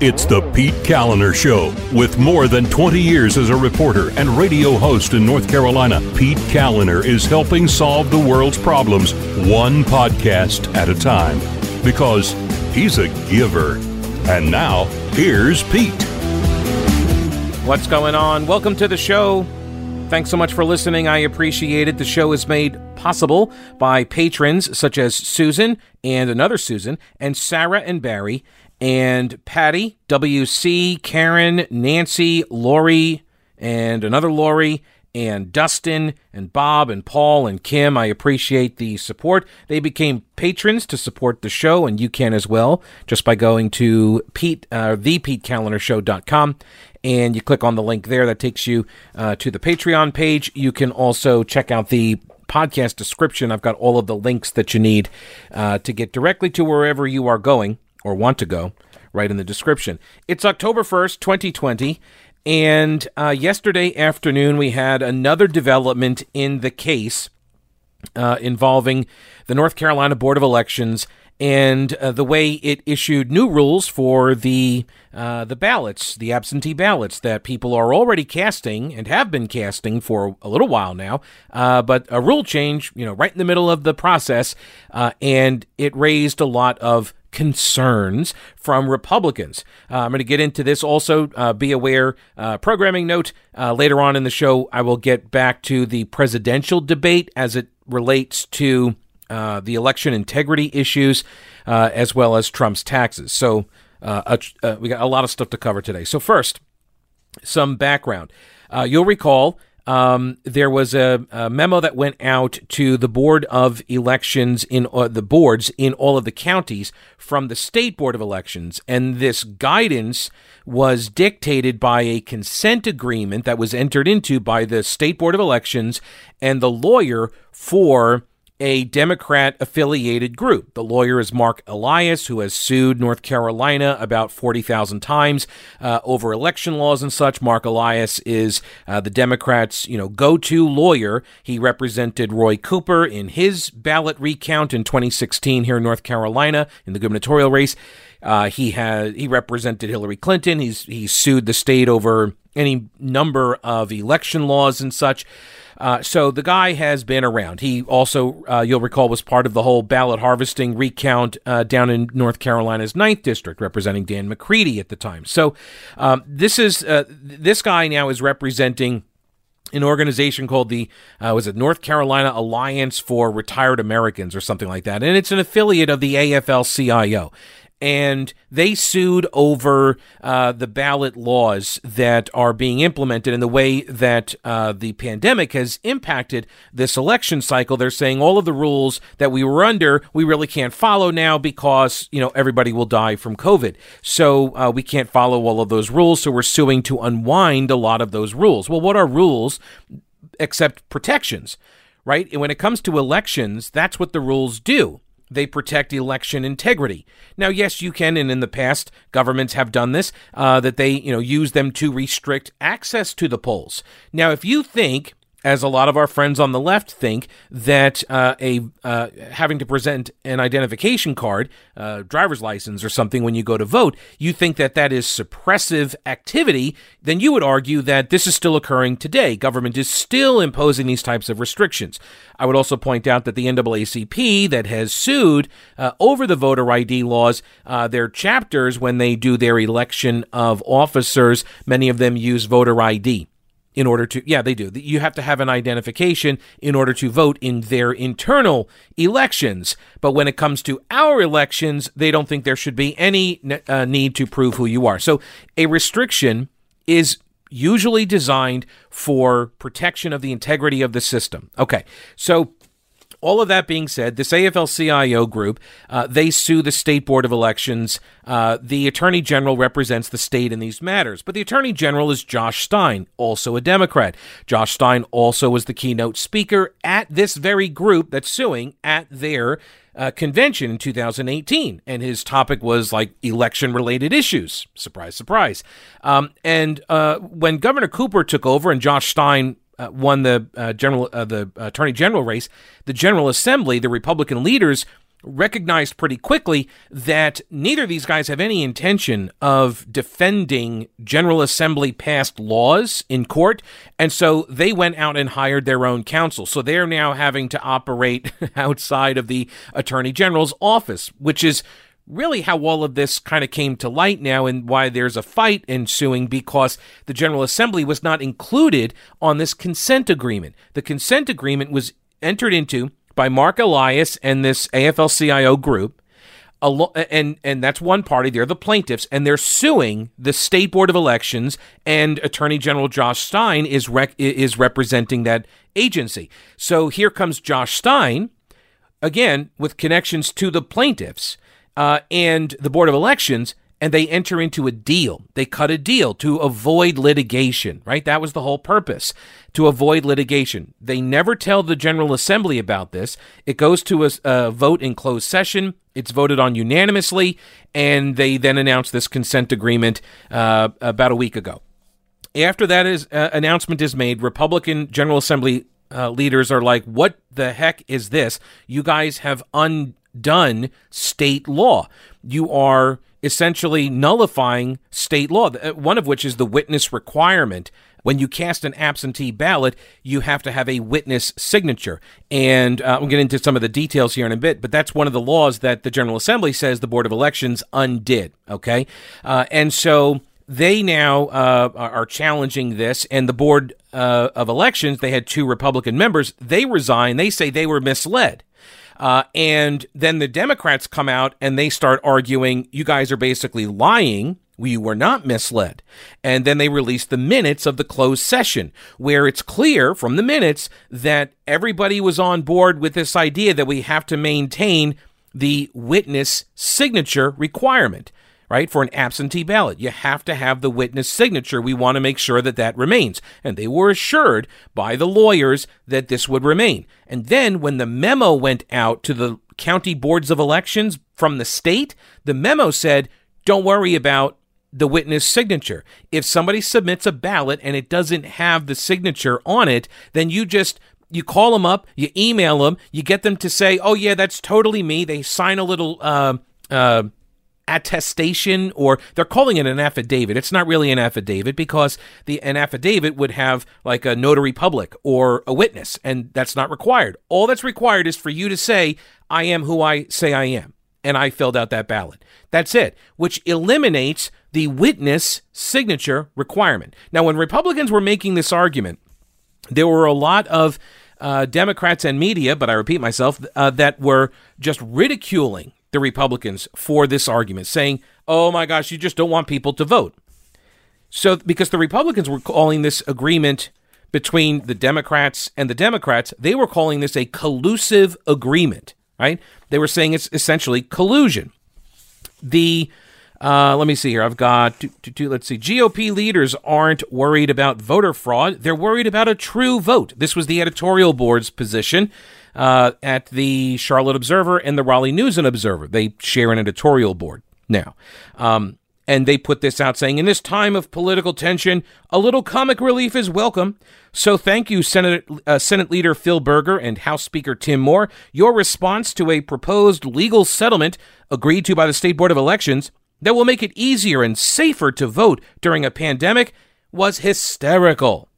It's the Pete Kaliner Show. With more than 20 years as a reporter and radio host in North Carolina, Pete Kaliner is helping solve the world's problems one podcast at a time. Because he's a giver. And now, here's Pete. What's going on? Welcome to the show. Thanks so much for listening. I appreciate it. The show is made possible by patrons such as Susan and another Susan, and Sarah and Barry and Patty, WC, Karen, Nancy, Lori, and another Lori, and Dustin, and Bob, and Paul, and Kim. I appreciate the support. They became patrons to support the show, and you can as well, just by going to Pete, uh, thepetekalinershow.com, and you click on the link there. That takes you uh, to the Patreon page. You can also check out the podcast description. I've got all of the links that you need uh, to get directly to wherever you are going or want to go, right in the description. It's October 1st, 2020. And uh, yesterday afternoon, we had another development in the case uh, involving the North Carolina Board of Elections and uh, the way it issued new rules for the uh, the ballots, the absentee ballots that people are already casting and have been casting for a little while now. Uh, but a rule change, you know, right in the middle of the process, uh, and it raised a lot of concerns from Republicans. Uh, I'm going to get into this. Also, uh, be aware, uh, programming note uh, later on in the show, I will get back to the presidential debate as it relates to uh, the election integrity issues, uh, as well as Trump's taxes. So, we got a lot of stuff to cover today. So, first, some background. you'll recall um, there was a, a, memo that went out to the board of elections in uh, the boards in all of the counties from the state board of elections, and this guidance was dictated by a consent agreement that was entered into by the state board of elections and the lawyer for a Democrat affiliated group. The lawyer is Mark Elias, who has sued North Carolina about 40,000 times uh, over election laws and such. Mark Elias is uh, the Democrats' you know, go to lawyer. He represented Roy Cooper in his ballot recount in 2016 here in North Carolina in the gubernatorial race. Uh, he had he represented Hillary Clinton. He's he sued the state over any number of election laws and such. Uh, so the guy has been around. He also, uh, you'll recall, was part of the whole ballot harvesting recount uh, down in North Carolina's ninth district, representing Dan McCready at the time. So um, this is uh, this guy now is representing an organization called the uh, was it North Carolina Alliance for Retired Americans or something like that, and it's an affiliate of the AFL-CIO and they sued over uh, the ballot laws that are being implemented and the way that uh, the pandemic has impacted this election cycle. They're saying all of the rules that we were under, we really can't follow now because you know everybody will die from COVID. So uh, we can't follow all of those rules. So we're suing to unwind a lot of those rules. Well, what are rules except protections? Right? And when it comes to elections, that's what the rules do they protect election integrity. Now, yes, you can, and in the past, governments have done this, uh, that they, you know, use them to restrict access to the polls. Now, if you think as a lot of our friends on the left think that uh, a uh, having to present an identification card, uh, driver's license, or something when you go to vote, you think that that is suppressive activity, then you would argue that this is still occurring today. Government is still imposing these types of restrictions. I would also point out that the NAACP that has sued uh, over the voter ID laws, uh, their chapters when they do their election of officers, many of them use voter ID in order to yeah they do. You have to have an identification in order to vote in their internal elections. But when it comes to our elections they don't think there should be any uh, need to prove who you are. So a restriction is usually designed for protection of the integrity of the system. Okay. So all of that being said, this AFL-CIO group, uh, they sue the state board of elections. Uh, the attorney general represents the state in these matters, but the attorney general is Josh Stein, also a Democrat. Josh Stein also was the keynote speaker at this very group that's suing at their uh, convention in 2018, and his topic was like election related issues. Surprise, surprise. Um, and uh, when Governor Cooper took over and Josh Stein uh, won the uh, general uh, the attorney general race, the General Assembly, the Republican leaders recognized pretty quickly that neither of these guys have any intention of defending General Assembly passed laws in court. And so they went out and hired their own counsel. So they're now having to operate outside of the Attorney General's office, which is really how all of this kind of came to light now and why there's a fight ensuing because the General Assembly was not included on this consent agreement. The consent agreement was entered into by Mark Elias and this AFL CIO group. And and that's one party. They're the plaintiffs, and they're suing the state board of elections. And Attorney General Josh Stein is rec- is representing that agency. So here comes Josh Stein, again with connections to the plaintiffs uh, and the board of elections, and they enter into a deal. They cut a deal to avoid litigation, right? That was the whole purpose to avoid litigation. They never tell the General Assembly about this. It goes to a, a vote in closed session. It's voted on unanimously, and they then announce this consent agreement uh, about a week ago. After that is uh, announcement is made, Republican General Assembly uh, leaders are like, "What the heck is this? You guys have undone state law. You are." essentially nullifying state law, uh, one of which is the witness requirement. When you cast an absentee ballot, you have to have a witness signature. And uh, we'll get into some of the details here in a bit, but that's one of the laws that the General Assembly says the Board of Elections undid. Okay. Uh, and so they now uh, are challenging this, and the Board uh, of Elections, they had two Republican members, they resign. They say they were misled. Uh, and then the Democrats come out and they start arguing, you guys are basically lying. We were not misled. And then they release the minutes of the closed session, where it's clear from the minutes that everybody was on board with this idea that we have to maintain the witness signature requirement right? For an absentee ballot, you have to have the witness signature. We want to make sure that that remains. And they were assured by the lawyers that this would remain. And then when the memo went out to the county boards of elections from the state, the memo said, don't worry about the witness signature. If somebody submits a ballot and it doesn't have the signature on it, then you just you call them up, you email them, you get them to say, "Oh yeah, that's totally me." They sign a little uh, uh, attestation or they're calling it an affidavit. It's not really an affidavit because the an affidavit would have like a notary public or a witness and that's not required. All that's required is for you to say I am who I say I am and I filled out that ballot. That's it, which eliminates the witness signature requirement. Now when Republicans were making this argument, there were a lot of uh, Democrats and media, but I repeat myself, uh, that were just ridiculing the Republicans for this argument, saying, oh my gosh, you just don't want people to vote. So, because the Republicans were calling this agreement between the Democrats and the Democrats, they were calling this a collusive agreement, right? They were saying it's essentially collusion. The uh, let me see here. I've got, two, two, two, let's see. GOP leaders aren't worried about voter fraud. They're worried about a true vote. This was the editorial board's position uh, at the Charlotte Observer and the Raleigh News and Observer. They share an editorial board now. Um, and they put this out saying, in this time of political tension, a little comic relief is welcome. So thank you, Senate, uh, Senate Leader Phil Berger and House Speaker Tim Moore. Your response to a proposed legal settlement agreed to by the State Board of Elections that will make it easier and safer to vote during a pandemic was hysterical.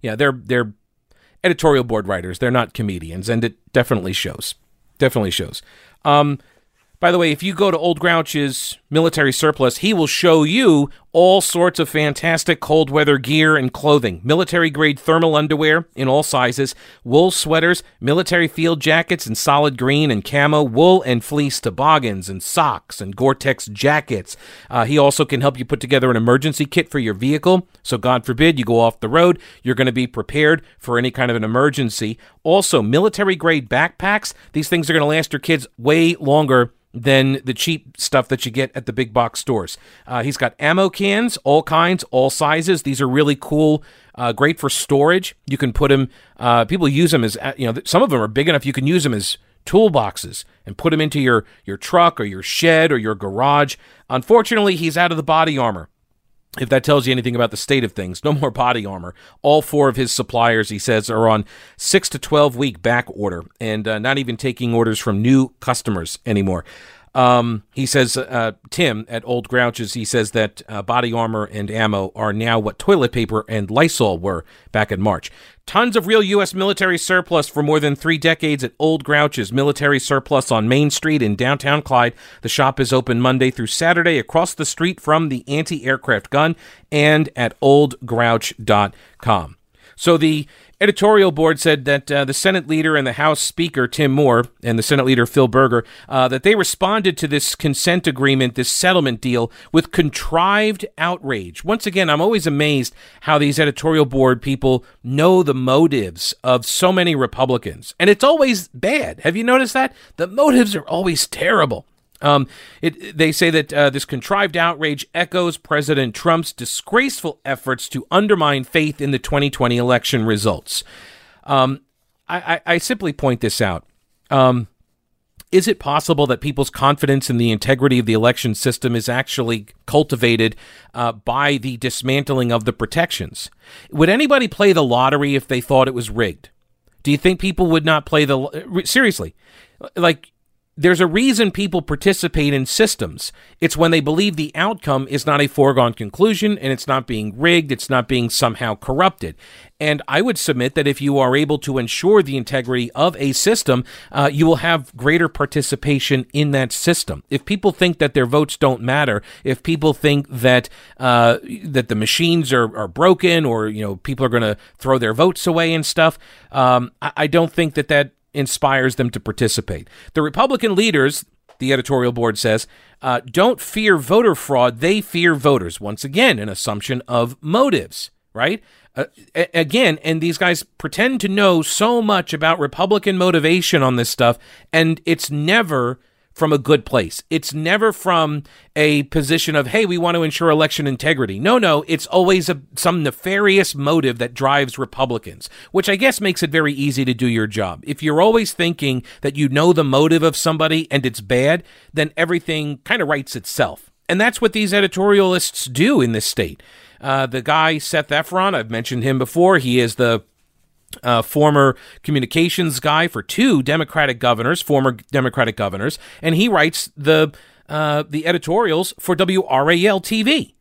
Yeah, they're they're editorial board writers. They're not comedians, and it definitely shows. Definitely shows. Um, by the way, if you go to Old Grouch's military surplus, he will show you all sorts of fantastic cold weather gear and clothing military grade thermal underwear in all sizes, wool sweaters, military field jackets in solid green and camo, wool and fleece toboggans, and socks and Gore Tex jackets. Uh, he also can help you put together an emergency kit for your vehicle. So, God forbid you go off the road, you're going to be prepared for any kind of an emergency. Also, military grade backpacks. These things are going to last your kids way longer than the cheap stuff that you get at the big box stores. Uh, he's got ammo cans, all kinds, all sizes. These are really cool, uh, great for storage. You can put them. Uh, people use them as uh, you know. Some of them are big enough you can use them as toolboxes and put them into your your truck or your shed or your garage. Unfortunately, he's out of the body armor. if that tells you anything about the state of things, no more body armor. All four of his suppliers, he says, are on six to 12 week back order and uh, not even taking orders from new customers anymore. Um, he says, uh, Tim at Old Grouches, he says that uh, body armor and ammo are now what toilet paper and Lysol were back in March. Tons of real U.S. military surplus for more than three decades at Old Grouches Military Surplus on Main Street in downtown Clyde. The shop is open Monday through Saturday across the street from the anti aircraft gun and at oldgrouch.com. So the editorial board said that uh, the Senate leader and the House Speaker Tim Moore and the Senate leader Phil Berger uh, that they responded to this consent agreement, this settlement deal, with contrived outrage. Once again, I'm always amazed how these editorial board people know the motives of so many Republicans, and it's always bad. Have you noticed that the motives are always terrible? Um, it, they say that uh, this contrived outrage echoes President Trump's disgraceful efforts to undermine faith in the 2020 election results. Um, I, I, I, simply point this out. Um, is it possible that people's confidence in the integrity of the election system is actually cultivated uh, by the dismantling of the protections? Would anybody play the lottery if they thought it was rigged? Do you think people would not play the seriously? Like there's a reason people participate in systems. It's when they believe the outcome is not a foregone conclusion and it's not being rigged, it's not being somehow corrupted. And I would submit that if you are able to ensure the integrity of a system, uh, you will have greater participation in that system. If people think that their votes don't matter, if people think that uh, that the machines are, are broken, or you know people are going to throw their votes away and stuff, um, I, I don't think that that inspires them to participate. The Republican leaders, the editorial board says, uh, don't fear voter fraud, they fear voters. Once again, an assumption of motives, right? Uh, again, and these guys pretend to know so much about Republican motivation on this stuff, and it's never from a good place. It's never from a position of, hey, we want to ensure election integrity. No, no, it's always a, some nefarious motive that drives Republicans, which I guess makes it very easy to do your job. If you're always thinking that you know the motive of somebody and it's bad, then everything kind of writes itself. And that's what these editorialists do in this state. Uh, the guy, Seth Effron, I've mentioned him before. He is the uh, former communications guy for two Democratic governors, former Democratic governors, and he writes the uh, the editorials for WRAL TV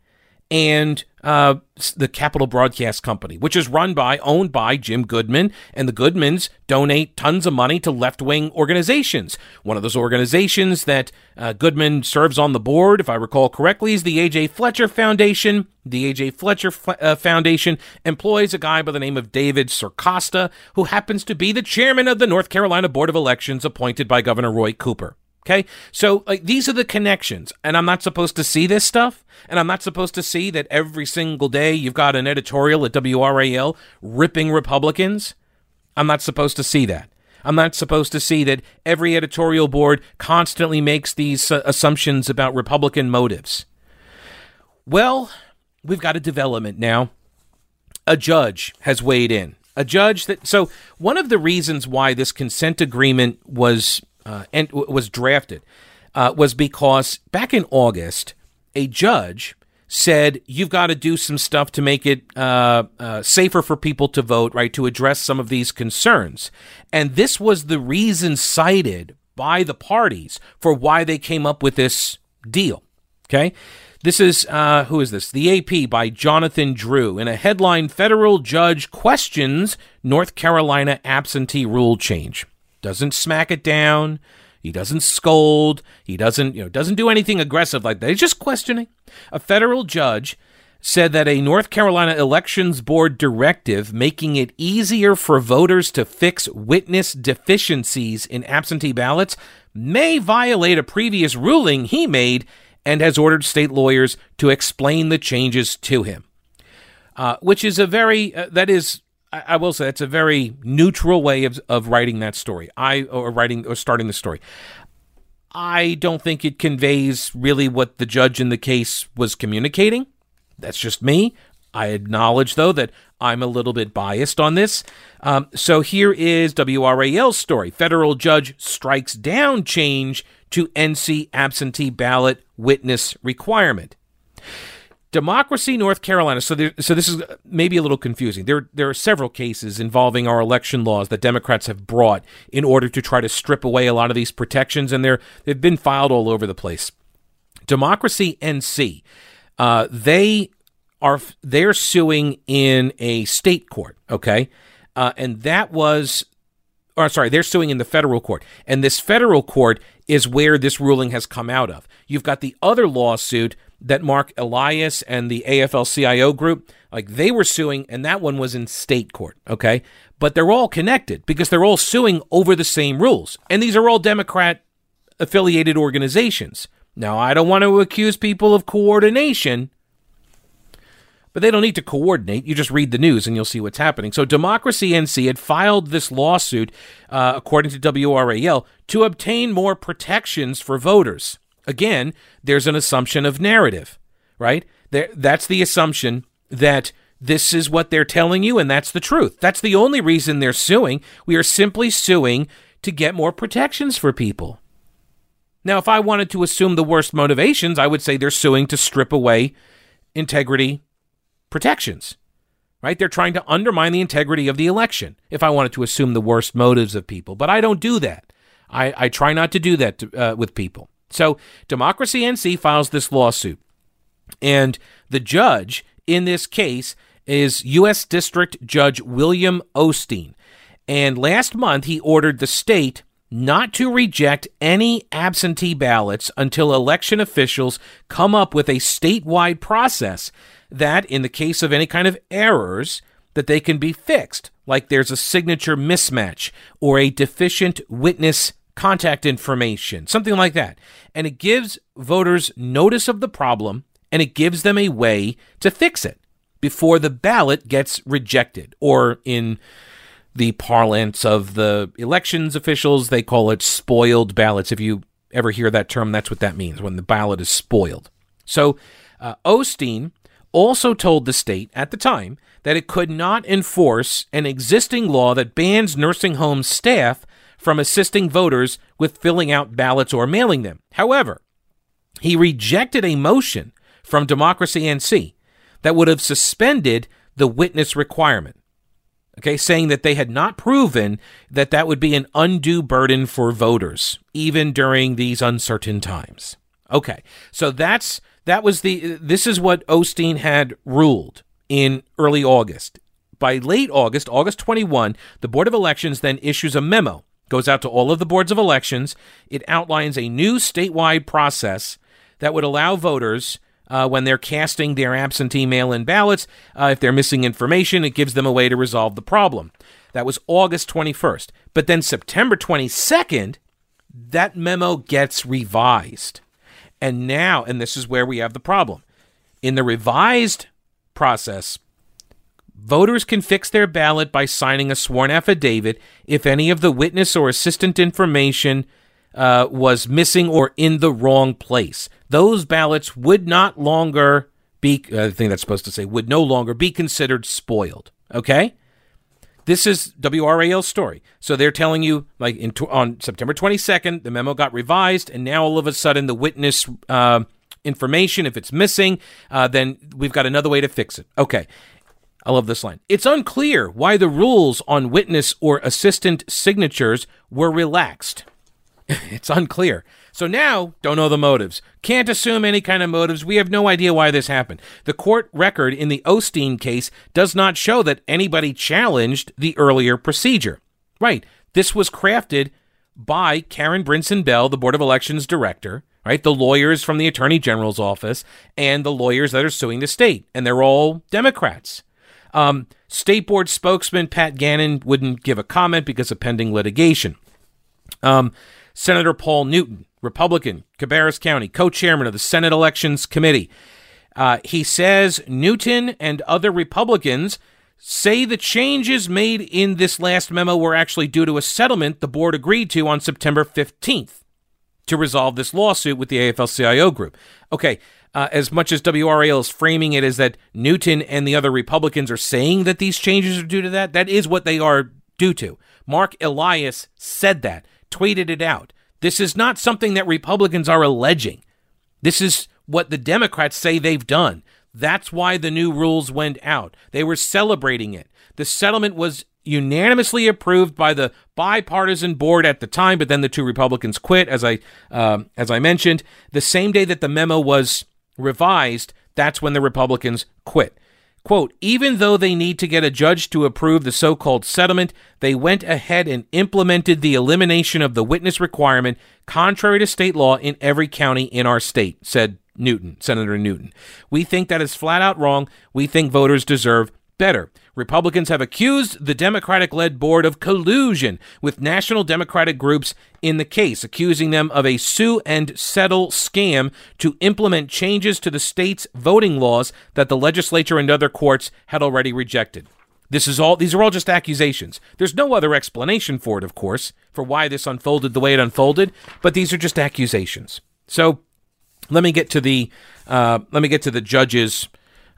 and uh, the Capitol Broadcast Company, which is run by, owned by Jim Goodmon, and the Goodmons donate tons of money to left wing organizations. One of those organizations that uh, Goodmon serves on the board, if I recall correctly, is the A.J. Fletcher Foundation. The A.J. Fletcher uh, Foundation employs a guy by the name of Damon Circosta, who happens to be the chairman of the North Carolina Board of Elections appointed by Governor Roy Cooper. Okay. So, like, these are the connections. And I'm not supposed to see this stuff. And I'm not supposed to see that every single day you've got an editorial at WRAL ripping Republicans. I'm not supposed to see that. I'm not supposed to see that every editorial board constantly makes these uh, assumptions about Republican motives. Well, we've got a development now. A judge has weighed in. A judge that. So, one of the reasons why this consent agreement was uh, and was drafted uh, was because back in August, a judge said you've got to do some stuff to make it uh, uh, safer for people to vote, right? To address some of these concerns, and this was the reason cited by the parties for why they came up with this deal. Okay. This is, uh, who is this? The AP by Jonathan Drew. In a headline, Federal Judge Questions North Carolina Absentee Rule Change doesn't smack it down. He doesn't scold. He doesn't, you know, doesn't do anything aggressive like that. He's just questioning. A federal judge said that a North Carolina Elections Board directive making it easier for voters to fix witness deficiencies in absentee ballots may violate a previous ruling he made and has ordered state lawyers to explain the changes to him. Uh, which is a very, uh, that is I, I will say it's a very neutral way of, of writing that story. I or writing or starting the story. I don't think it conveys really what the judge in the case was communicating. That's just me. I acknowledge, though, that I'm a little bit biased on this. Um, so here is WRAL's story. Federal judge strikes down change to NC absentee ballot witness requirement. Democracy North Carolina. So, there, so this is maybe a little confusing. There, there are several cases involving our election laws that Democrats have brought in order to try to strip away a lot of these protections, and they're they've been filed all over the place. Democracy NC, uh, they are they're suing in a state court. Okay, uh, and that was or sorry, they're suing in the federal court. And this federal court is where this ruling has come out of. You've got the other lawsuit that Mark Elias and the AFL CIO group, like they were suing, and that one was in state court, okay? But they're all connected because they're all suing over the same rules. And these are all Democrat affiliated organizations. Now, I don't want to accuse people of coordination, but they don't need to coordinate. You just read the news and you'll see what's happening. So, Democracy NC had filed this lawsuit, uh, according to WRAL, to obtain more protections for voters. Again, there's an assumption of narrative, right? There, that's the assumption that this is what they're telling you and that's the truth. That's the only reason they're suing. We are simply suing to get more protections for people. Now, if I wanted to assume the worst motivations, I would say they're suing to strip away integrity protections, right? They're trying to undermine the integrity of the election, if I wanted to assume the worst motives of people. But I don't do that. I, I try not to do that to, uh, with people. So, Democracy NC files this lawsuit. And the judge in this case is U.S. District Judge William Osteen. And last month, he ordered the state not to reject any absentee ballots until election officials come up with a statewide process that, in the case of any kind of errors, that they can be fixed, like there's a signature mismatch or a deficient witness contact information, something like that. And it gives voters notice of the problem and it gives them a way to fix it before the ballot gets rejected. Or in the parlance of the elections officials, they call it spoiled ballots. If you ever hear that term, that's what that means when the ballot is spoiled. So uh, Osteen also told the state at the time that it could not enforce an existing law that bans nursing home staff from assisting voters with filling out ballots or mailing them. However, he rejected a motion from Democracy NC that would have suspended the witness requirement. Okay, saying that they had not proven that that would be an undue burden for voters, even during these uncertain times. Okay, so that's that was the this is what Osteen had ruled in early August. By late August, August 21, the Board of Elections then issues a memo, goes out to all of the boards of elections. It outlines a new statewide process that would allow voters uh, when they're casting their absentee mail in ballots. Uh, if they're missing information, it gives them a way to resolve the problem. That was August 21st. But then September 22nd, that memo gets revised. And now, and this is where we have the problem. In the revised process, voters can fix their ballot by signing a sworn affidavit if any of the witness or assistant information uh, was missing or in the wrong place. Those ballots would not longer be, uh, I think that's supposed to say, would no longer be considered spoiled. Okay? This is WRAL's story. So they're telling you, like in, on September 22nd, the memo got revised, and now all of a sudden the witness uh, information, if it's missing, uh, then we've got another way to fix it. Okay. I love this line. It's unclear why the rules on witness or assistant signatures were relaxed. it's unclear. So now, don't know the motives. Can't assume any kind of motives. We have no idea why this happened. The court record in the Osteen case does not show that anybody challenged the earlier procedure. Right. This was crafted by Karen Brinson Bell, the Board of Elections director, right? The lawyers from the Attorney General's office and the lawyers that are suing the state. And they're all Democrats. Um, state board spokesman Pat Gannon wouldn't give a comment because of pending litigation. Um, Senator Paul Newton, Republican, Cabarrus County, co chairman of the Senate Elections Committee. Uh, he says Newton and other Republicans say the changes made in this last memo were actually due to a settlement the board agreed to on September 15th to resolve this lawsuit with the AFL CIO group. Okay, uh, as much as WRAL is framing it as that Newton and the other Republicans are saying that these changes are due to that, that is what they are due to. Mark Elias said that, tweeted it out. This is not something that Republicans are alleging. This is what the Democrats say they've done. That's why the new rules went out. They were celebrating it. The settlement was unanimously approved by the bipartisan board at the time, but then the two Republicans quit, as I uh, as I mentioned. The same day that the memo was revised, that's when the Republicans quit. Quote, even though they need to get a judge to approve the so called settlement, they went ahead and implemented the elimination of the witness requirement, contrary to state law in every county in our state, said Newton, Senator Newton. We think that is flat out wrong. We think voters deserve better. Republicans have accused the Democratic led board of collusion with national Democratic groups in the case, accusing them of a sue and settle scam to implement changes to the state's voting laws that the legislature and other courts had already rejected. This is all these are all just accusations. There's no other explanation for it, of course, for why this unfolded the way it unfolded, but these are just accusations. So let me get to the uh, let me get to the judge's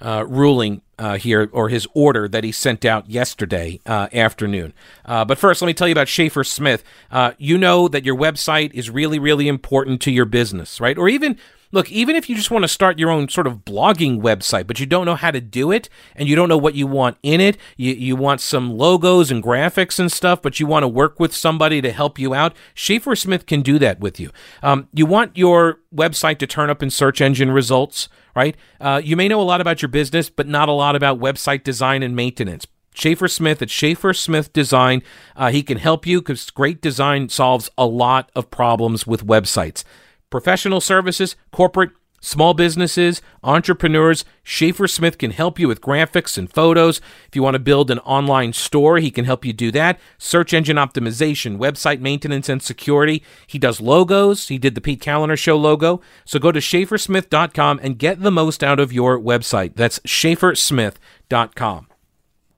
uh, ruling uh, here, or his order that he sent out yesterday uh, afternoon. Uh, but first, let me tell you about Schaefer Smith. Uh, you know that your website is really, really important to your business, right? Or even look, even if you just want to start your own sort of blogging website, but you don't know how to do it and you don't know what you want in it, you, you want some logos and graphics and stuff, but you want to work with somebody to help you out, Schaefer Smith can do that with you. Um, you want your website to turn up in search engine results, right? Uh, you may know a lot about your business, but not a lot about website design and maintenance. Schaefer Smith at Schaefer Smith Design. Uh, he can help you because great design solves a lot of problems with websites professional services, corporate, small businesses, entrepreneurs. Schaefer Smith can help you with graphics and photos. If you want to build an online store, he can help you do that. Search engine optimization, website maintenance, and security. He does logos. He did the Pete Kaliner Show logo. So go to schaefersmith.com and get the most out of your website. That's schaefersmith.com.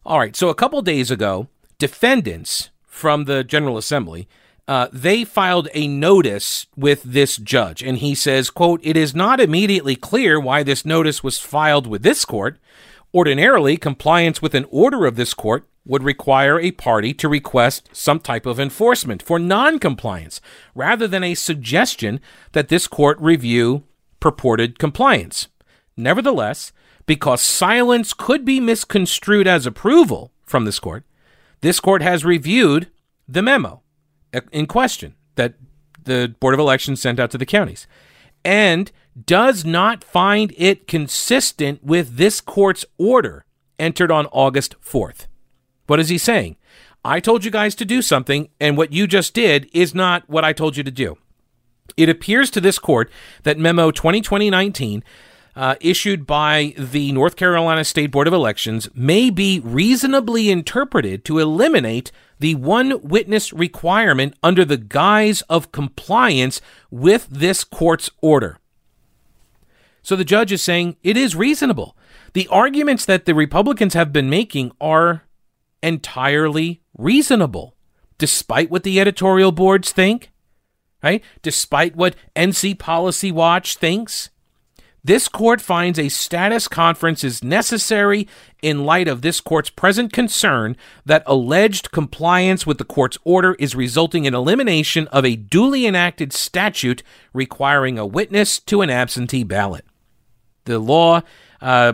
All right, so a couple days ago, defendants from the General Assembly uh, they filed a notice with this judge, and he says, quote, It is not immediately clear why this notice was filed with this court. Ordinarily, compliance with an order of this court would require a party to request some type of enforcement for noncompliance, rather than a suggestion that this court review purported compliance. Nevertheless, because silence could be misconstrued as approval from this court, this court has reviewed the memo in question that the Board of Elections sent out to the counties and does not find it consistent with this court's order entered on August 4th. What is he saying? I told you guys to do something, and what you just did is not what I told you to do. It appears to this court that Memo 2020 uh, issued by the North Carolina State Board of Elections may be reasonably interpreted to eliminate the one witness requirement under the guise of compliance with this court's order. So the judge is saying it is reasonable. The arguments that the Republicans have been making are entirely reasonable, despite what the editorial boards think, right? Despite what NC Policy Watch thinks, this court finds a status conference is necessary in light of this court's present concern that alleged compliance with the court's order is resulting in elimination of a duly enacted statute requiring a witness to an absentee ballot. The law, uh,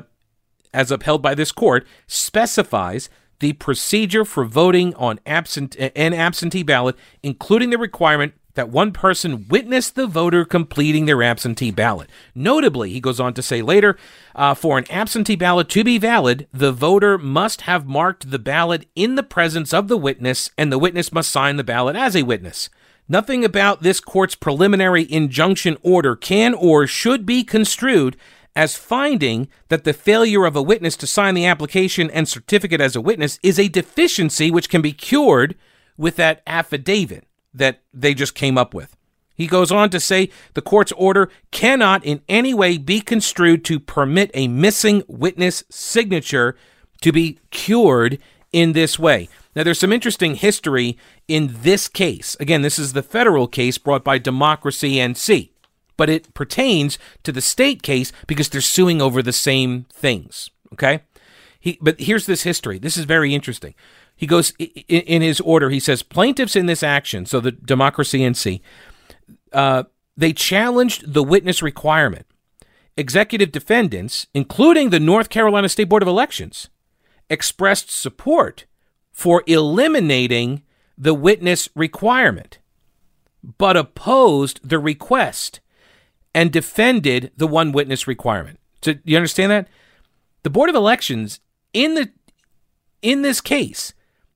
as upheld by this court, specifies the procedure for voting on absent an absentee ballot, including the requirement that one person witnessed the voter completing their absentee ballot. Notably, he goes on to say later, uh, for an absentee ballot to be valid, the voter must have marked the ballot in the presence of the witness, and the witness must sign the ballot as a witness. Nothing about this court's preliminary injunction order can or should be construed as finding that the failure of a witness to sign the application and certificate as a witness is a deficiency which can be cured with that affidavit that they just came up with. He goes on to say the court's order cannot in any way be construed to permit a missing witness signature to be cured in this way. Now, there's some interesting history in this case. Again, this is the federal case brought by Democracy NC, but it pertains to the state case because they're suing over the same things. Okay? He, but here's this history. This is very interesting. He goes in his order. He says plaintiffs in this action, so the Democracy NC, uh, they challenged the witness requirement, executive defendants, including the North Carolina State Board of Elections, expressed support for eliminating the witness requirement, but opposed the request and defended the one witness requirement. So you understand that? The Board of Elections in the in this case,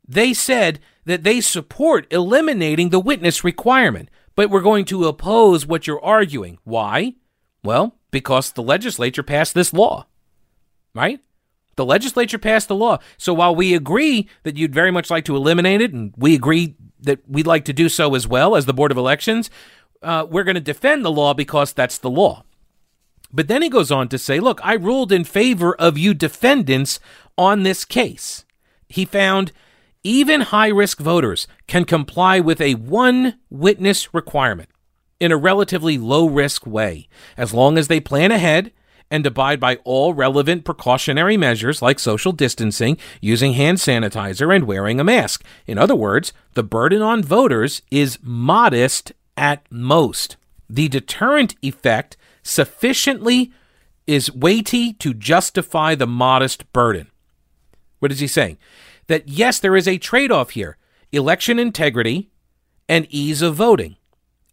they said that they support eliminating the witness requirement, but we're going to oppose what you're arguing. Why? Well, because the legislature passed this law. Right? The legislature passed the law. So while we agree that you'd very much like to eliminate it, and we agree that we'd like to do so as well as the Board of Elections, uh, we're going to defend the law because that's the law. But then he goes on to say, look, I ruled in favor of you defendants on this case. He found even high risk voters can comply with a one witness requirement in a relatively low risk way, as long as they plan ahead and abide by all relevant precautionary measures like social distancing, using hand sanitizer, and wearing a mask. In other words, the burden on voters is modest at most. The deterrent effect sufficiently is weighty to justify the modest burden. What is he saying? That yes, there is a trade off here election integrity and ease of voting.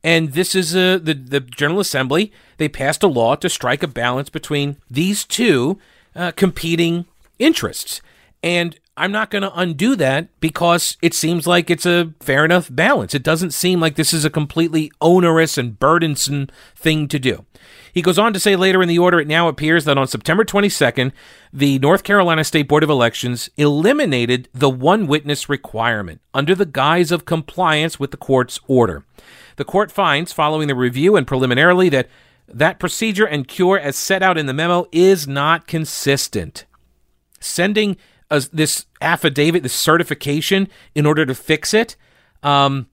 And this is a, the, the General Assembly, they passed a law to strike a balance between these two uh, competing interests. And I'm not going to undo that because it seems like it's a fair enough balance. It doesn't seem like this is a completely onerous and burdensome thing to do. He goes on to say later in the order, it now appears that on September 22nd, the North Carolina State Board of Elections eliminated the one witness requirement under the guise of compliance with the court's order. The court finds, following the review and preliminarily, that that procedure and cure as set out in the memo is not consistent. Sending a, this affidavit, this certification, in order to fix it, um,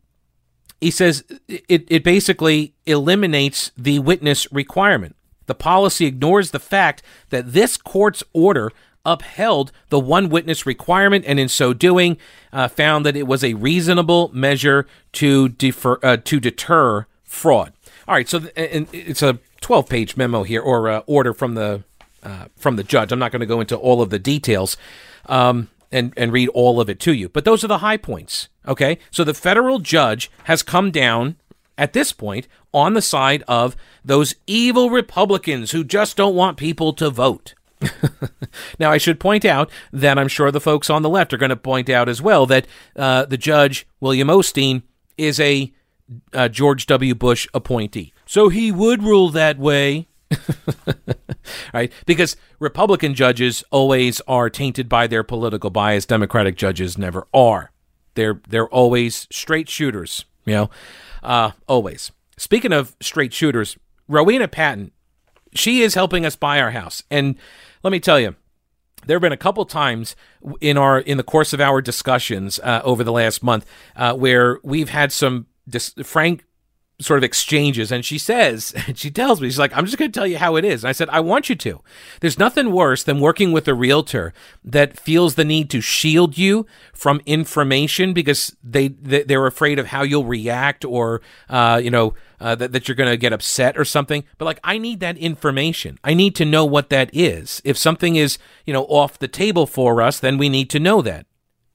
he says it, it basically eliminates the witness requirement. The policy ignores the fact that this court's order upheld the one witness requirement and in so doing uh, found that it was a reasonable measure to defer uh, to deter fraud. All right, so th- it's a 12 page memo here or uh, order from the uh, from the judge. I'm not going to go into all of the details. Um, and, and read all of it to you. But those are the high points. Okay. So the federal judge has come down at this point on the side of those evil Republicans who just don't want people to vote. now, I should point out that I'm sure the folks on the left are going to point out as well that uh, the judge, William Osteen, is a uh, George W. Bush appointee. So he would rule that way. right? Because Republican judges always are tainted by their political bias. Democratic judges never are. They're they're always straight shooters. You know, uh, always. Speaking of straight shooters, Rowena Patton, she is helping us buy our house, and let me tell you. There have been a couple times in our in the course of our discussions uh, over the last month uh, where we've had some dis- frank sort of exchanges and she says and she tells me she's like i'm just going to tell you how it is. And i said i want you to. There's nothing worse than working with a realtor that feels the need to shield you from information because they they're afraid of how you'll react or uh, you know uh, that, that you're going to get upset or something. But like i need that information. I need to know what that is. If something is you know off the table for us then we need to know that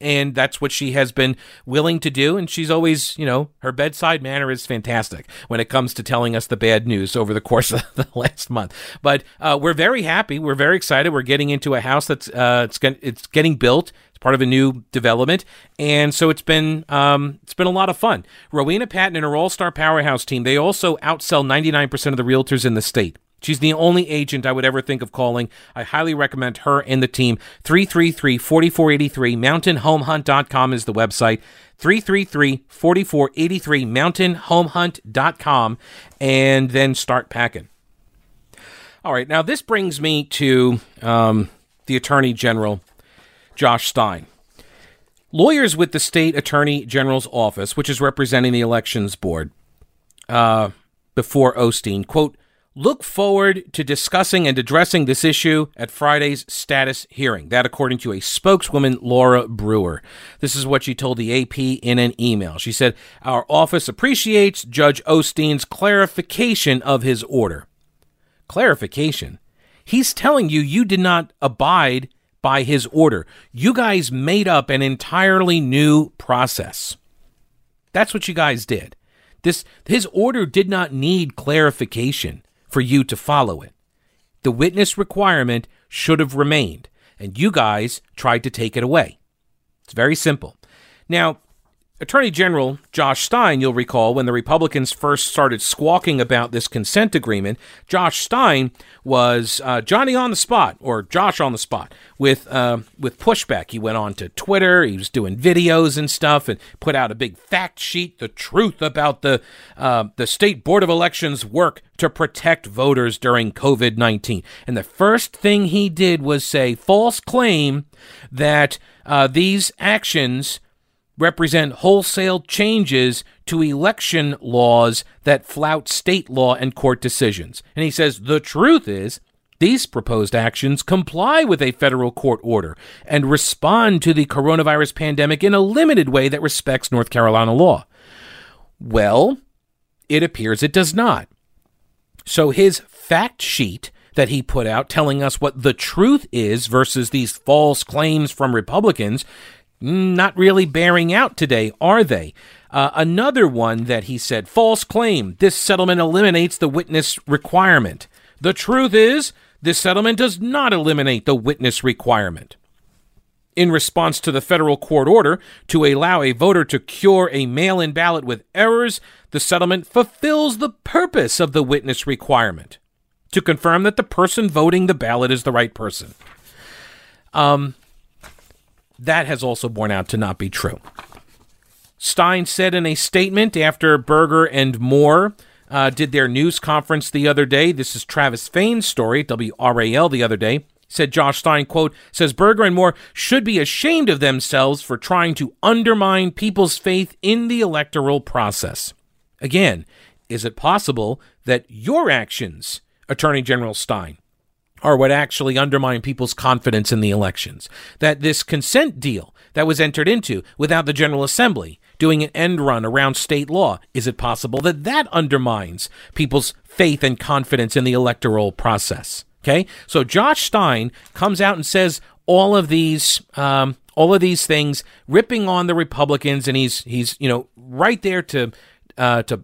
and that's what she has been willing to do. And she's always, you know, her bedside manner is fantastic when it comes to telling us the bad news over the course of the last month. But uh, we're very happy. We're very excited. We're getting into a house that's uh, it's, get, it's getting built. It's part of a new development, and so it's been um, it's been a lot of fun. Rowena Patton and her All Star Powerhouse team they also outsell 99% of the realtors in the state. She's the only agent I would ever think of calling. I highly recommend her and the team. 333 4483. MountainHomeHunt.com is the website. 333 4483. MountainHomeHunt.com. And then start packing. All right. Now, this brings me to um, the Attorney General, Josh Stein. Lawyers with the State Attorney General's office, which is representing the Elections Board, uh, before Osteen, quote, look forward to discussing and addressing this issue at Friday's status hearing. That, according to a spokeswoman, Laura Brewer. This is what she told the AP in an email. She said, Our office appreciates Judge Osteen's clarification of his order. clarification. He's telling you you did not abide by his order. You guys made up an entirely new process. That's what you guys did. This his order did not need clarification for you to follow it. The witness requirement should have remained, and you guys tried to take it away. It's very simple. Now, Attorney General Josh Stein, you'll recall, when the Republicans first started squawking about this consent agreement, Josh Stein was uh, Johnny on the spot or Josh on the spot with uh, with pushback. He went on to Twitter, he was doing videos and stuff, and put out a big fact sheet, the truth about the uh, the state board of elections work to protect voters during COVID nineteen. And the first thing he did was say false claim that uh, these actions represent wholesale changes to election laws that flout state law and court decisions. And he says the truth is these proposed actions comply with a federal court order and respond to the coronavirus pandemic in a limited way that respects North Carolina law. Well, it appears it does not. So his fact sheet that he put out telling us what the truth is versus these false claims from Republicans not really bearing out today, are they? Uh, another one that he said false claim. This settlement eliminates the witness requirement. The truth is, this settlement does not eliminate the witness requirement. In response to the federal court order to allow a voter to cure a mail in ballot with errors, the settlement fulfills the purpose of the witness requirement to confirm that the person voting the ballot is the right person. Um, that has also borne out to not be true. Stein said in a statement after Berger and Moore uh, did their news conference the other day. This is Travis Fain's story, WRAL, the other day. Said Josh Stein, quote, says Berger and Moore should be ashamed of themselves for trying to undermine people's faith in the electoral process. Again, is it possible that your actions, Attorney General Stein, are what actually undermine people's confidence in the elections. That this consent deal that was entered into without the General Assembly doing an end run around state law, is it possible that that undermines people's faith and confidence in the electoral process? Okay, so Josh Stein comes out and says all of these, um, all of these things, ripping on the Republicans, and he's he's you know right there to uh, to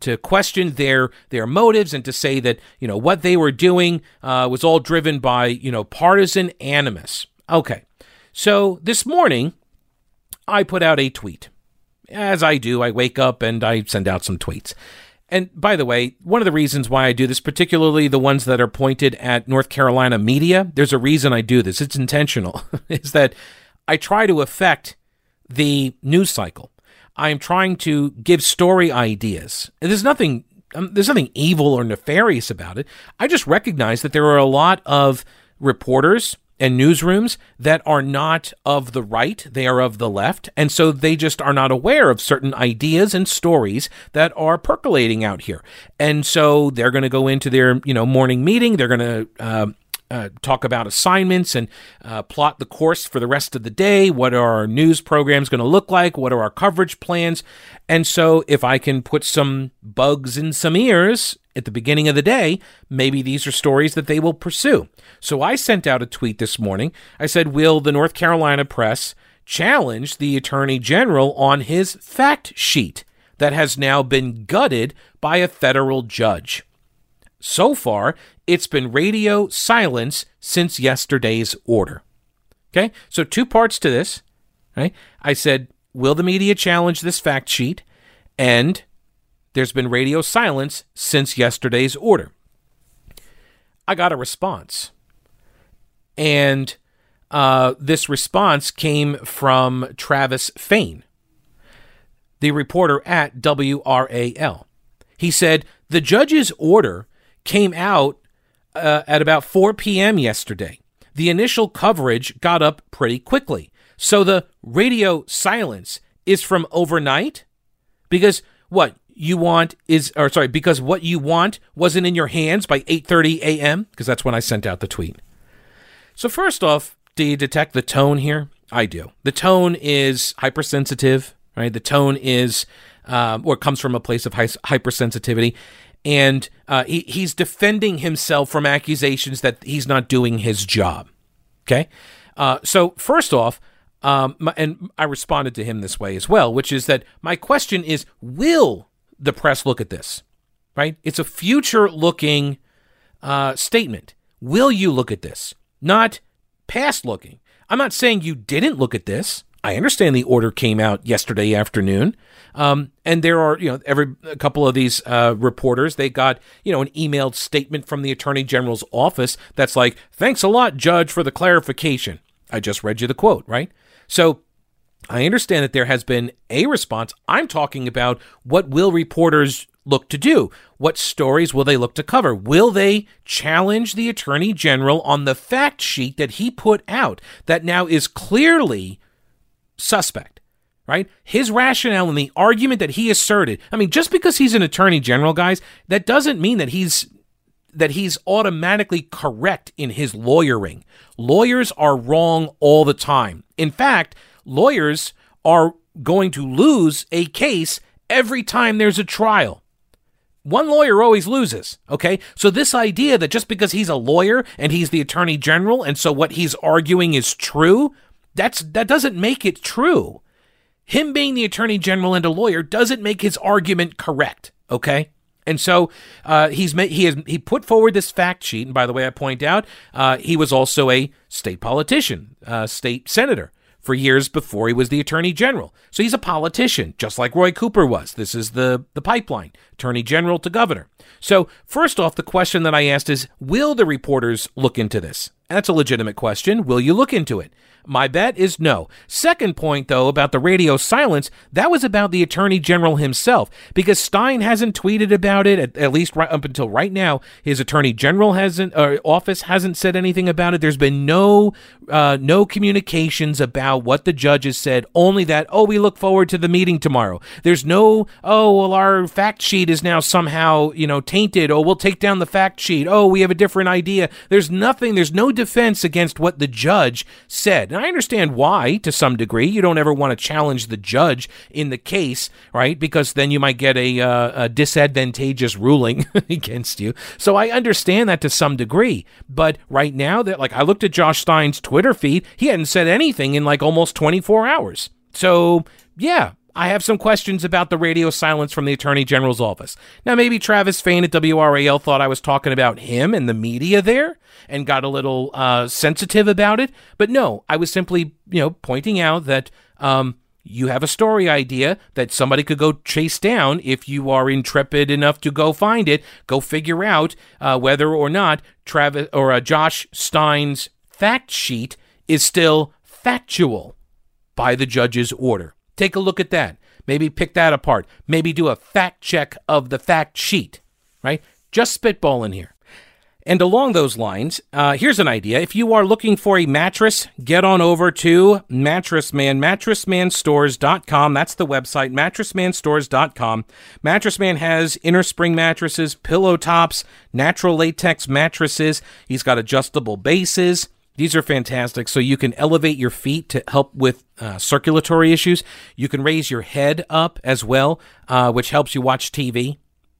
to question their their motives and to say that you know what they were doing uh, was all driven by you know partisan animus. Okay, so this morning I put out a tweet. As I do, I wake up and I send out some tweets. And by the way, one of the reasons why I do this, particularly the ones that are pointed at North Carolina media, there's a reason I do this. It's intentional. is that I try to affect the news cycle. I am trying to give story ideas. There's nothing um, there's nothing evil or nefarious about it. I just recognize that there are a lot of reporters and newsrooms that are not of the right, they are of the left, and so they just are not aware of certain ideas and stories that are percolating out here. And so they're going to go into their, you know, morning meeting, they're going to uh, uh, talk about assignments and uh, plot the course for the rest of the day. What are our news programs going to look like? What are our coverage plans? And so, if I can put some bugs in some ears at the beginning of the day, maybe these are stories that they will pursue. So, I sent out a tweet this morning. I said, Will the North Carolina press challenge the Attorney General on his fact sheet that has now been gutted by a federal judge? So far, it's been radio silence since yesterday's order. Okay, so two parts to this. Right? I said, will the media challenge this fact sheet? And there's been radio silence since yesterday's order. I got a response. And uh, this response came from Travis Fain, the reporter at WRAL. He said, The judge's order came out uh, at about 4 p.m. yesterday. The initial coverage got up pretty quickly. So the radio silence is from overnight? Because what you want is or sorry, because what you want wasn't in your hands by 8:30 a.m. because that's when I sent out the tweet. So first off, do you detect the tone here? I do. The tone is hypersensitive, right? The tone is um, or comes from a place of hypersensitivity and uh, he, he's defending himself from accusations that he's not doing his job. Okay. Uh, so, first off, um, my, and I responded to him this way as well, which is that my question is will the press look at this? Right? It's a future looking uh, statement. Will you look at this? Not past looking. I'm not saying you didn't look at this. I understand the order came out yesterday afternoon. Um, and there are, you know, every a couple of these uh, reporters, they got, you know, an emailed statement from the attorney general's office that's like, thanks a lot, judge, for the clarification. I just read you the quote, right? So I understand that there has been a response. I'm talking about what will reporters look to do? What stories will they look to cover? Will they challenge the attorney general on the fact sheet that he put out that now is clearly suspect? Right? His rationale and the argument that he asserted. I mean, just because he's an attorney general, guys, that doesn't mean that he's that he's automatically correct in his lawyering. Lawyers are wrong all the time. In fact, lawyers are going to lose a case every time there's a trial. One lawyer always loses, okay? So this idea that just because he's a lawyer and he's the attorney general and so what he's arguing is true, that's that doesn't make it true. Him being the attorney general and a lawyer doesn't make his argument correct, okay? And so uh, he's made, he has he put forward this fact sheet, and by the way, I point out uh, he was also a state politician, uh, state senator for years before he was the attorney general. So he's a politician, just like Roy Cooper was. This is the, the pipeline attorney general to governor. So, first off, the question that I asked is Will the reporters look into this? That's a legitimate question. Will you look into it? My bet is no. Second point, though, about the radio silence, that was about the Attorney General himself, because Stein hasn't tweeted about it, at, at least right up until right now. His Attorney General hasn't, or office hasn't said anything about it. There's been no, uh, no communications about what the judges said, only that, oh, we look forward to the meeting tomorrow. There's no, oh, well, our fact sheet is now somehow, you know, tainted. Oh, we'll take down the fact sheet. Oh, we have a different idea. There's nothing, there's no defense against what the judge said. And I understand why to some degree. You don't ever want to challenge the judge in the case, right? Because then you might get a, uh, a disadvantageous ruling against you. So I understand that to some degree. But right now, that like I looked at Josh Stein's Twitter feed, he hadn't said anything in like almost 24 hours. So yeah, I have some questions about the radio silence from the Attorney General's office. Now, maybe Travis Fain at WRAL thought I was talking about him and the media there and got a little uh, sensitive about it. But no, I was simply, you know, pointing out that um, you have a story idea that somebody could go chase down if you are intrepid enough to go find it, go figure out uh, whether or not Travis or uh, Josh Stein's fact sheet is still factual by the judge's order. Take a look at that. Maybe pick that apart. Maybe do a fact check of the fact sheet, right? Just spitballing here. And along those lines, uh, here's an idea. If you are looking for a mattress, get on over to Mattress Man, mattressmanstores.com. That's the website, mattressmanstores.com. Mattress Man has inner spring mattresses, pillow tops, natural latex mattresses. He's got adjustable bases. These are fantastic. So you can elevate your feet to help with uh, circulatory issues. You can raise your head up as well, uh, which helps you watch TV.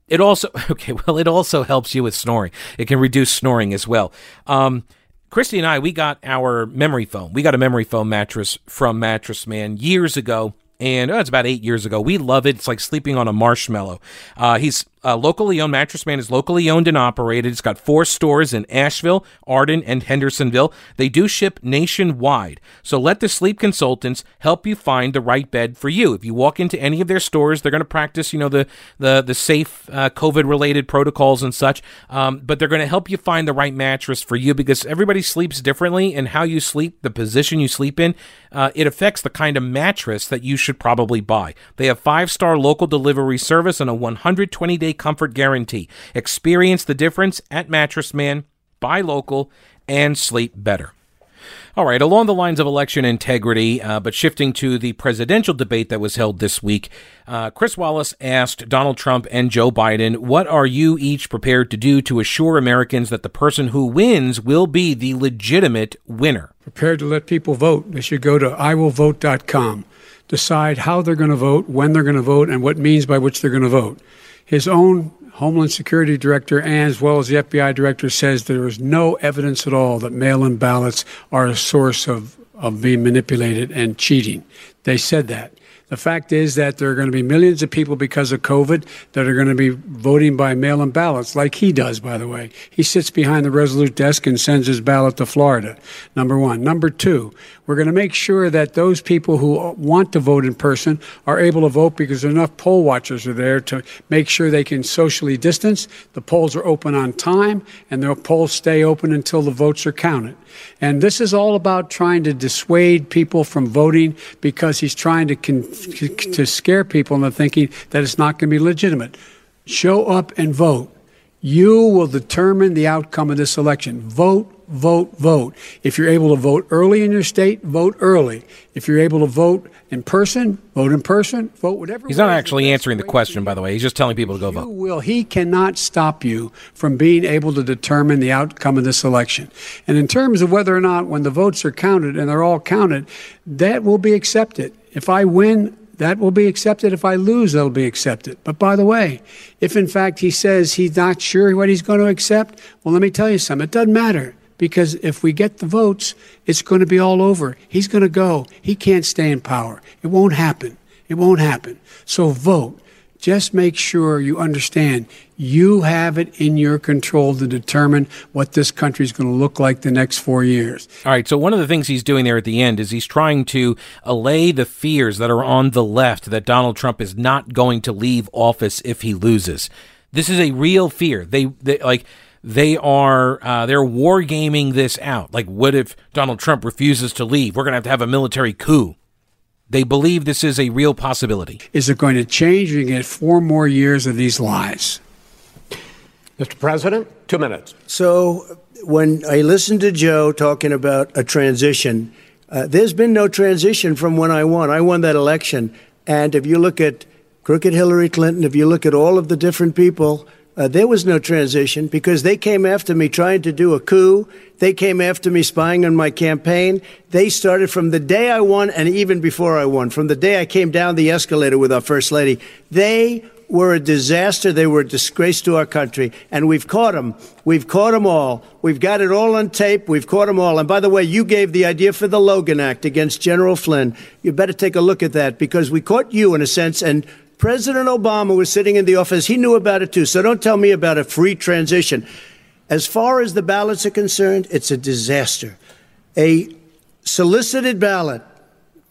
It also, okay, well, it also helps you with snoring. It can reduce snoring as well. Um, Christy and I, we got our memory foam. We got a memory foam mattress from Mattress Man years ago and oh, it's about eight years ago. We love it. It's like sleeping on a marshmallow. Uh, he's uh, locally owned. Mattress Man is locally owned and operated. It's got four stores in Asheville, Arden, and Hendersonville. They do ship nationwide. So let the sleep consultants help you find the right bed for you. If you walk into any of their stores, they're going to practice, you know, the the the safe uh, COVID related protocols and such. Um, but they're going to help you find the right mattress for you because everybody sleeps differently, and how you sleep, the position you sleep in, uh, it affects the kind of mattress that you should probably buy. They have five star local delivery service and a 120 day comfort guarantee. Experience the difference at Mattress Man. Buy local and sleep better. All right, along the lines of election integrity, uh, but shifting to the presidential debate that was held this week, uh, Chris Wallace asked Donald Trump and Joe Biden, What are you each prepared to do to assure Americans that the person who wins will be the legitimate winner? Prepared to let people vote. They should go to iwillvote.com, decide how they're going to vote, when they're going to vote, and what means by which they're going to vote his own Homeland Security Director and as well as the FBI Director says there is no evidence at all that mail in ballots are a source of, of being manipulated and cheating. They said that. The fact is that there are going to be millions of people because of COVID that are going to be voting by mail in ballots, like he does, by the way. He sits behind the Resolute desk and sends his ballot to Florida, number one. Number two, we're going to make sure that those people who want to vote in person are able to vote because enough poll watchers are there to make sure they can socially distance. The polls are open on time, and the polls stay open until the votes are counted. And this is all about trying to dissuade people from voting because he's trying to con- to scare people into thinking that it's not going to be legitimate. Show up and vote. You will determine the outcome of this election. Vote, vote, vote. If you're able to vote early in your state, vote early. If you're able to vote in person, vote in person, vote whatever. He's not actually answering the question, by the way. He's just telling people to go you vote. Will he cannot stop you from being able to determine the outcome of this election. And in terms of whether or not, when the votes are counted and they're all counted, that will be accepted. If I win, that will be accepted. If I lose, that'll be accepted. But by the way, if in fact he says he's not sure what he's going to accept, well, let me tell you something. It doesn't matter because if we get the votes, it's going to be all over. He's going to go. He can't stay in power. It won't happen. It won't happen. So vote. Just make sure you understand you have it in your control to determine what this country is going to look like the next four years. All right. So one of the things he's doing there at the end is he's trying to allay the fears that are on the left that Donald Trump is not going to leave office if he loses. This is a real fear. They, they like they are uh, they're wargaming this out. Like, what if Donald Trump refuses to leave? We're going to have to have a military coup. They believe this is a real possibility. Is it going to change? You get four more years of these lies. Mr. President, two minutes. So, when I listened to Joe talking about a transition, uh, there's been no transition from when I won. I won that election. And if you look at crooked Hillary Clinton, if you look at all of the different people, uh, there was no transition because they came after me trying to do a coup. They came after me spying on my campaign. They started from the day I won and even before I won, from the day I came down the escalator with our First Lady. They were a disaster. They were a disgrace to our country. And we've caught them. We've caught them all. We've got it all on tape. We've caught them all. And by the way, you gave the idea for the Logan Act against General Flynn. You better take a look at that because we caught you in a sense. And President Obama was sitting in the office. He knew about it too. So don't tell me about a free transition. As far as the ballots are concerned, it's a disaster. A solicited ballot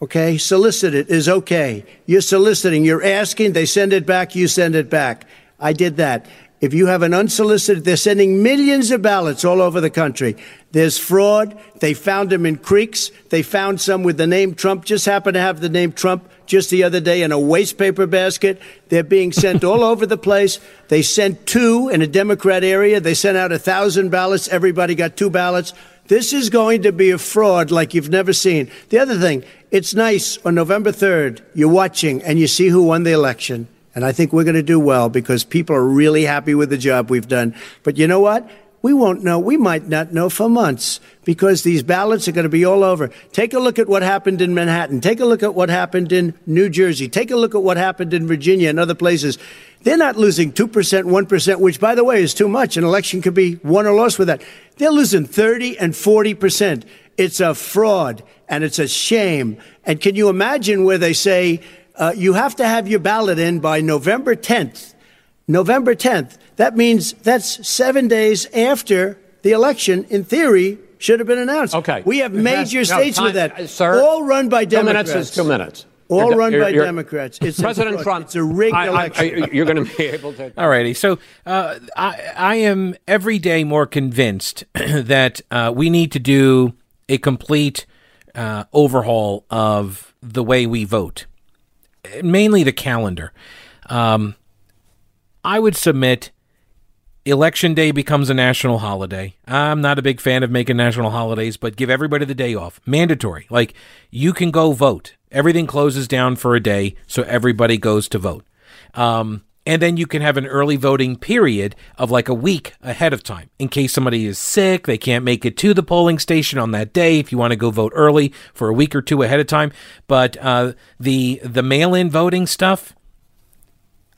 Okay, solicited is okay. You're soliciting, you're asking, they send it back, you send it back. I did that. If you have an unsolicited, they're sending millions of ballots all over the country. There's fraud. They found them in creeks. They found some with the name Trump, just happened to have the name Trump just the other day in a waste paper basket. They're being sent all over the place. They sent two in a Democrat area. They sent out a thousand ballots. Everybody got two ballots. This is going to be a fraud like you've never seen. The other thing, it's nice on November 3rd, you're watching and you see who won the election. And I think we're going to do well because people are really happy with the job we've done. But you know what? We won't know. We might not know for months because these ballots are going to be all over. Take a look at what happened in Manhattan. Take a look at what happened in New Jersey. Take a look at what happened in Virginia and other places. They're not losing 2%, 1%, which, by the way, is too much. An election could be won or lost with that. They're losing 30 and 40%. It's a fraud and it's a shame. And can you imagine where they say uh, you have to have your ballot in by November 10th? November 10th. That means that's seven days after the election, in theory, should have been announced. Okay. We have major no, states time, with that. uh, sir, all run by Democrats. Two Democrats. minutes is two minutes. All You're- run you're- by you're- Democrats. It's President a, Trump. It's a rigged I- I- election. I- you're going to be able to. All righty. So uh, I, I am every day more convinced that uh, we need to do a complete uh, overhaul of the way we vote, mainly the calendar. Um, I would submit election day becomes a national holiday. I'm not a big fan of making national holidays, but give everybody the day off. Mandatory. Like you can go vote. Everything closes down for a day, so everybody goes to vote. Um, and then you can have an early voting period of like a week ahead of time in case somebody is sick, they can't make it to the polling station on that day. If you want to go vote early for a week or two ahead of time, but uh, the the mail-in voting stuff,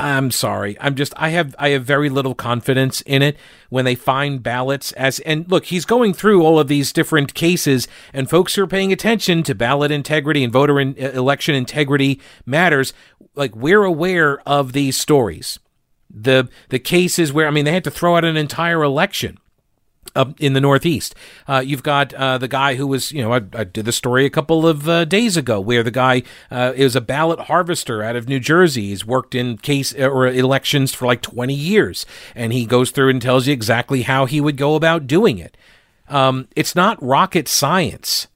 I'm sorry. I'm just I have I have very little confidence in it when they find ballots as and look, he's going through all of these different cases and folks who are paying attention to ballot integrity and voter in, election integrity matters. Like we're aware of these stories. The the cases where I mean they had to throw out an entire election up in the Northeast. Uh, you've got uh, the guy who was, you know, I, I did the story a couple of uh, days ago where the guy uh, is a ballot harvester out of New Jersey. He's worked in case uh, or elections for like 20 years, and he goes through and tells you exactly how he would go about doing it. Um, it's not rocket science.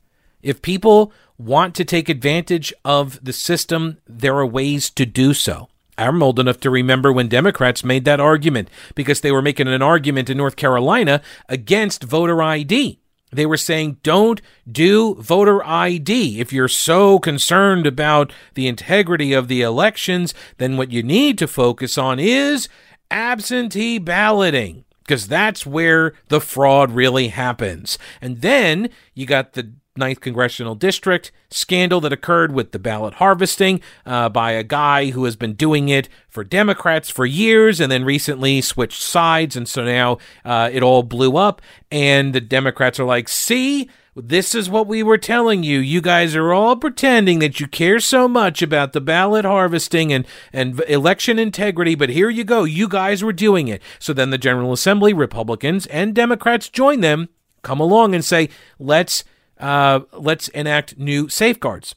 If people want to take advantage of the system, there are ways to do so. I'm old enough to remember when Democrats made that argument because they were making an argument in North Carolina against voter ID. They were saying, don't do voter ID. If you're so concerned about the integrity of the elections, then what you need to focus on is absentee balloting because that's where the fraud really happens. And then you got the 9th Congressional District scandal that occurred with the ballot harvesting uh, by a guy who has been doing it for Democrats for years and then recently switched sides. And so now uh, it all blew up. And the Democrats are like, see, this is what we were telling you. You guys are all pretending that you care so much about the ballot harvesting and, and election integrity, but here you go. You guys were doing it. So then the General Assembly, Republicans and Democrats join them, come along and say, let's uh, let's enact new safeguards.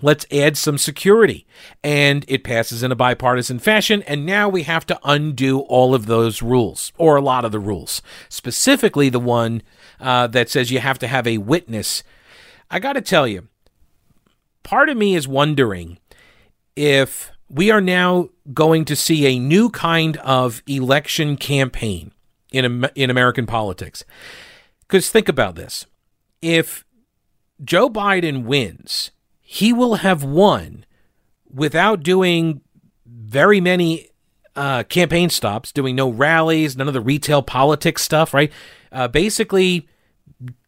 Let's add some security. And it passes in a bipartisan fashion. And now we have to undo all of those rules, or a lot of the rules, specifically the one uh, that says you have to have a witness. I got to tell you, part of me is wondering if we are now going to see a new kind of election campaign in, in American politics. Because think about this. If Joe Biden wins, he will have won without doing very many uh, campaign stops, doing no rallies, none of the retail politics stuff, right? Uh, basically,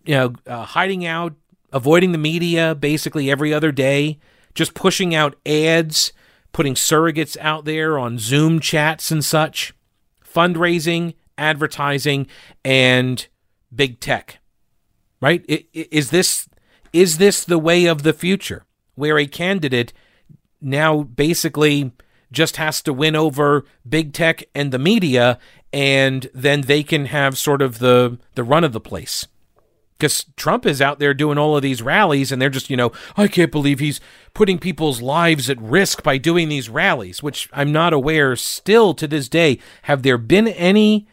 you know, uh, hiding out, avoiding the media basically every other day, just pushing out ads, putting surrogates out there on Zoom chats and such, fundraising, advertising, and big tech. Right? Is this is this the way of the future where a candidate now basically just has to win over big tech and the media and then they can have sort of the the run of the place? Because Trump is out there doing all of these rallies, and they're just, you know, I can't believe he's putting people's lives at risk by doing these rallies, which I'm not aware still to this day. Have there been any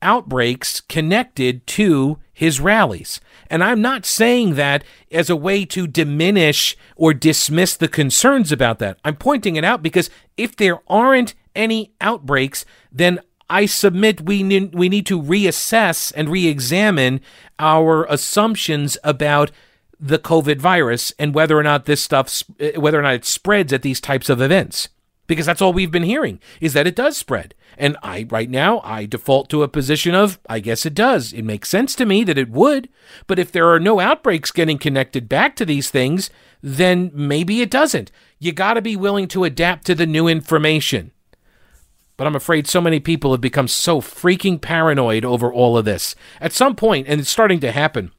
outbreaks connected to his rallies? And I'm not saying that as a way to diminish or dismiss the concerns about that. I'm pointing it out because if there aren't any outbreaks, then I submit we need, we need to reassess and re-examine our assumptions about the COVID virus and whether or not this stuff, eh, whether or not it spreads at these types of events. Because that's all we've been hearing is that it does spread. And I, right now, I default to a position of, I guess it does. It makes sense to me that it would. But if there are no outbreaks getting connected back to these things, then maybe it doesn't. You got to be willing to adapt to the new information. But I'm afraid so many people have become so freaking paranoid over all of this. At some point, and it's starting to happen,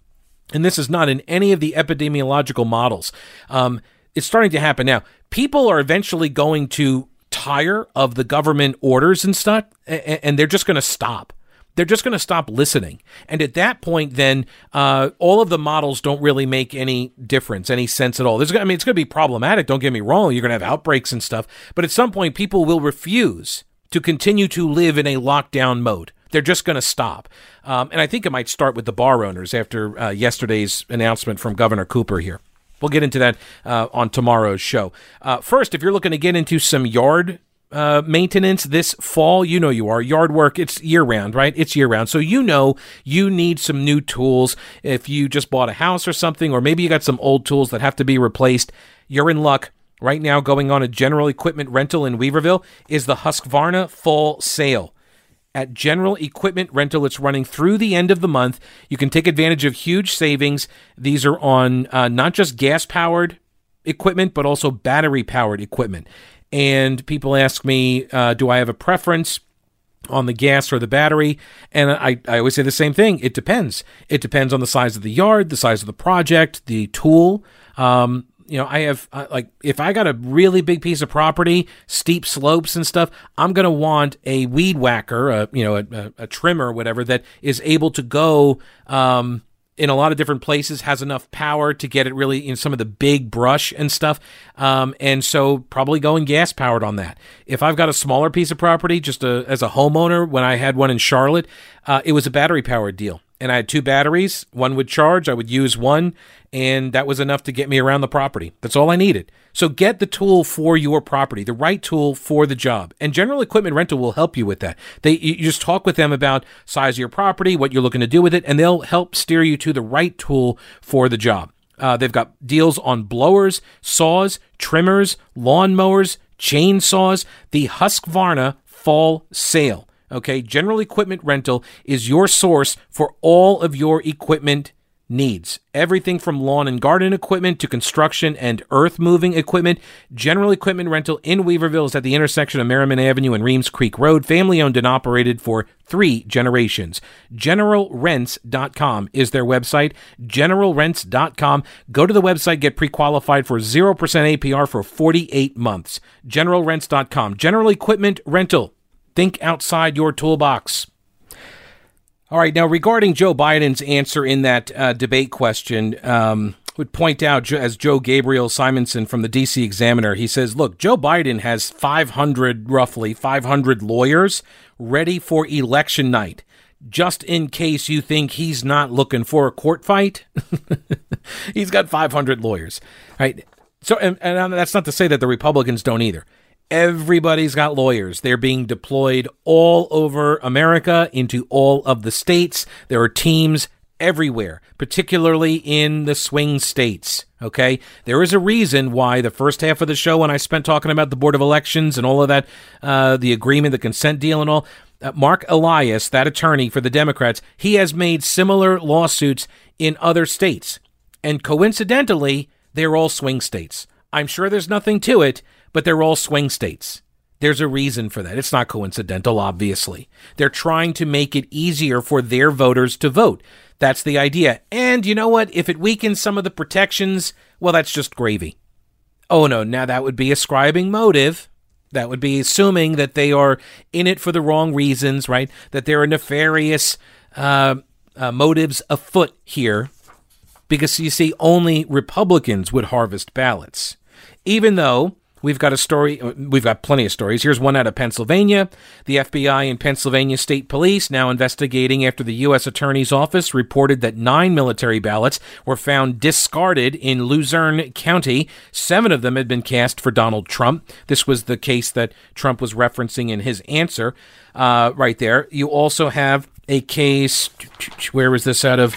and this is not in any of the epidemiological models, um, it's starting to happen now. People are eventually going to tire of the government orders and stuff, and they're just going to stop. They're just going to stop listening. And at that point, then uh, all of the models don't really make any difference, any sense at all. There's, I mean, it's going to be problematic. Don't get me wrong. You're going to have outbreaks and stuff. But at some point, people will refuse to continue to live in a lockdown mode. They're just going to stop. Um, and I think it might start with the bar owners after uh, yesterday's announcement from Governor Cooper here. We'll get into that uh, on tomorrow's show. Uh, first, if you're looking to get into some yard uh, maintenance this fall, you know you are. Yard work, it's year round, right? It's year round. So you know you need some new tools. If you just bought a house or something, or maybe you got some old tools that have to be replaced, you're in luck. Right now, going on a general equipment rental in Weaverville is the Husqvarna Fall Sale at General Equipment Rental. It's running through the end of the month. You can take advantage of huge savings. These are on uh, not just gas powered equipment, but also battery powered equipment. and people ask me, uh, do I have a preference? on the gas or the battery. And I, I always say the same thing. It depends. It depends on the size of the yard, the size of the project, the tool. Um, you know, I have uh, like if I got a really big piece of property, steep slopes and stuff, I'm gonna want a weed whacker, a you know, a, a trimmer, or whatever that is able to go um, in a lot of different places, has enough power to get it really in some of the big brush and stuff. Um, and so probably going gas powered on that. If I've got a smaller piece of property, just a, as a homeowner, when I had one in Charlotte, uh, it was a battery powered deal and I had two batteries. One would charge, I would use one, and that was enough to get me around the property. That's all I needed. So get the tool for your property, the right tool for the job. And General Equipment Rental will help you with that. They you just talk with them about size of your property, what you're looking to do with it, and they'll help steer you to the right tool for the job. Uh, they've got deals on blowers, saws, trimmers, lawn mowers, chainsaws, the Husqvarna fall sale. Okay, General Equipment Rental is your source for all of your equipment needs. Everything from lawn and garden equipment to construction and earth moving equipment. General Equipment Rental in Weaverville is at the intersection of Merrimon Avenue and Reems Creek Road, family owned and operated for three generations. GeneralRents.com is their website. GeneralRents.com. Go to the website, get pre qualified for 0% APR for 48 months. GeneralRents.com. General Equipment Rental Think outside your toolbox. All right, now regarding Joe Biden's answer in that uh, debate question, um, would point out as Joe Gabriel Simonson from the DC Examiner, he says, look, Joe Biden has 500, roughly 500 lawyers ready for election night. Just in case you think he's not looking for a court fight, he's got 500 lawyers, right? So, and, and that's not to say that the Republicans don't either. Everybody's got lawyers. They're being deployed all over America into all of the states. There are teams everywhere, particularly in the swing states. Okay. There is a reason why the first half of the show, when I spent talking about the Board of Elections and all of that, uh, the agreement, the consent deal, and all, uh, Marc Elias, that attorney for the Democrats, he has made similar lawsuits in other states. And coincidentally, they're all swing states. I'm sure there's nothing to it, but they're all swing states. There's a reason for that. It's not coincidental, obviously. They're trying to make it easier for their voters to vote. That's the idea. And you know what? If it weakens some of the protections, well, that's just gravy. Oh no, now that would be ascribing motive. That would be assuming that they are in it for the wrong reasons, right? That there are nefarious uh, uh, motives afoot here. Because you see, only Republicans would harvest ballots. Even though We've got a story. We've got plenty of stories. Here's one out of Pennsylvania. The FBI and Pennsylvania State Police now investigating after the U.S. Attorney's Office reported that nine military ballots were found discarded in Luzerne County. Seven of them had been cast for Donald Trump. This was the case that Trump was referencing in his answer uh, right there. You also have a case. Where was this out of?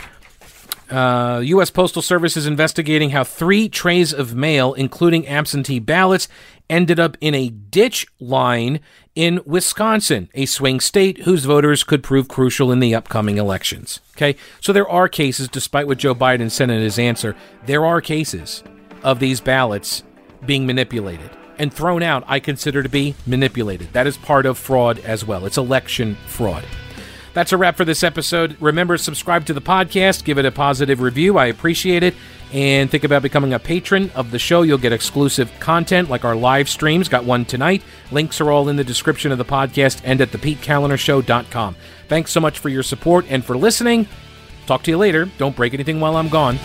Uh, U.S. Postal Service is investigating how three trays of mail, including absentee ballots, ended up in a ditch line in Wisconsin, a swing state whose voters could prove crucial in the upcoming elections. Okay, so there are cases, despite what Joe Biden said in his answer, there are cases of these ballots being manipulated and thrown out. I consider to be manipulated. That is part of fraud as well. It's election fraud. That's a wrap for this episode. Remember, subscribe to the podcast, give it a positive review. I appreciate it. And think about becoming a patron of the show. You'll get exclusive content like our live streams. Got one tonight. Links are all in the description of the podcast and at thepetekalinershow.com. Thanks so much for your support and for listening. Talk to you later. Don't break anything while I'm gone.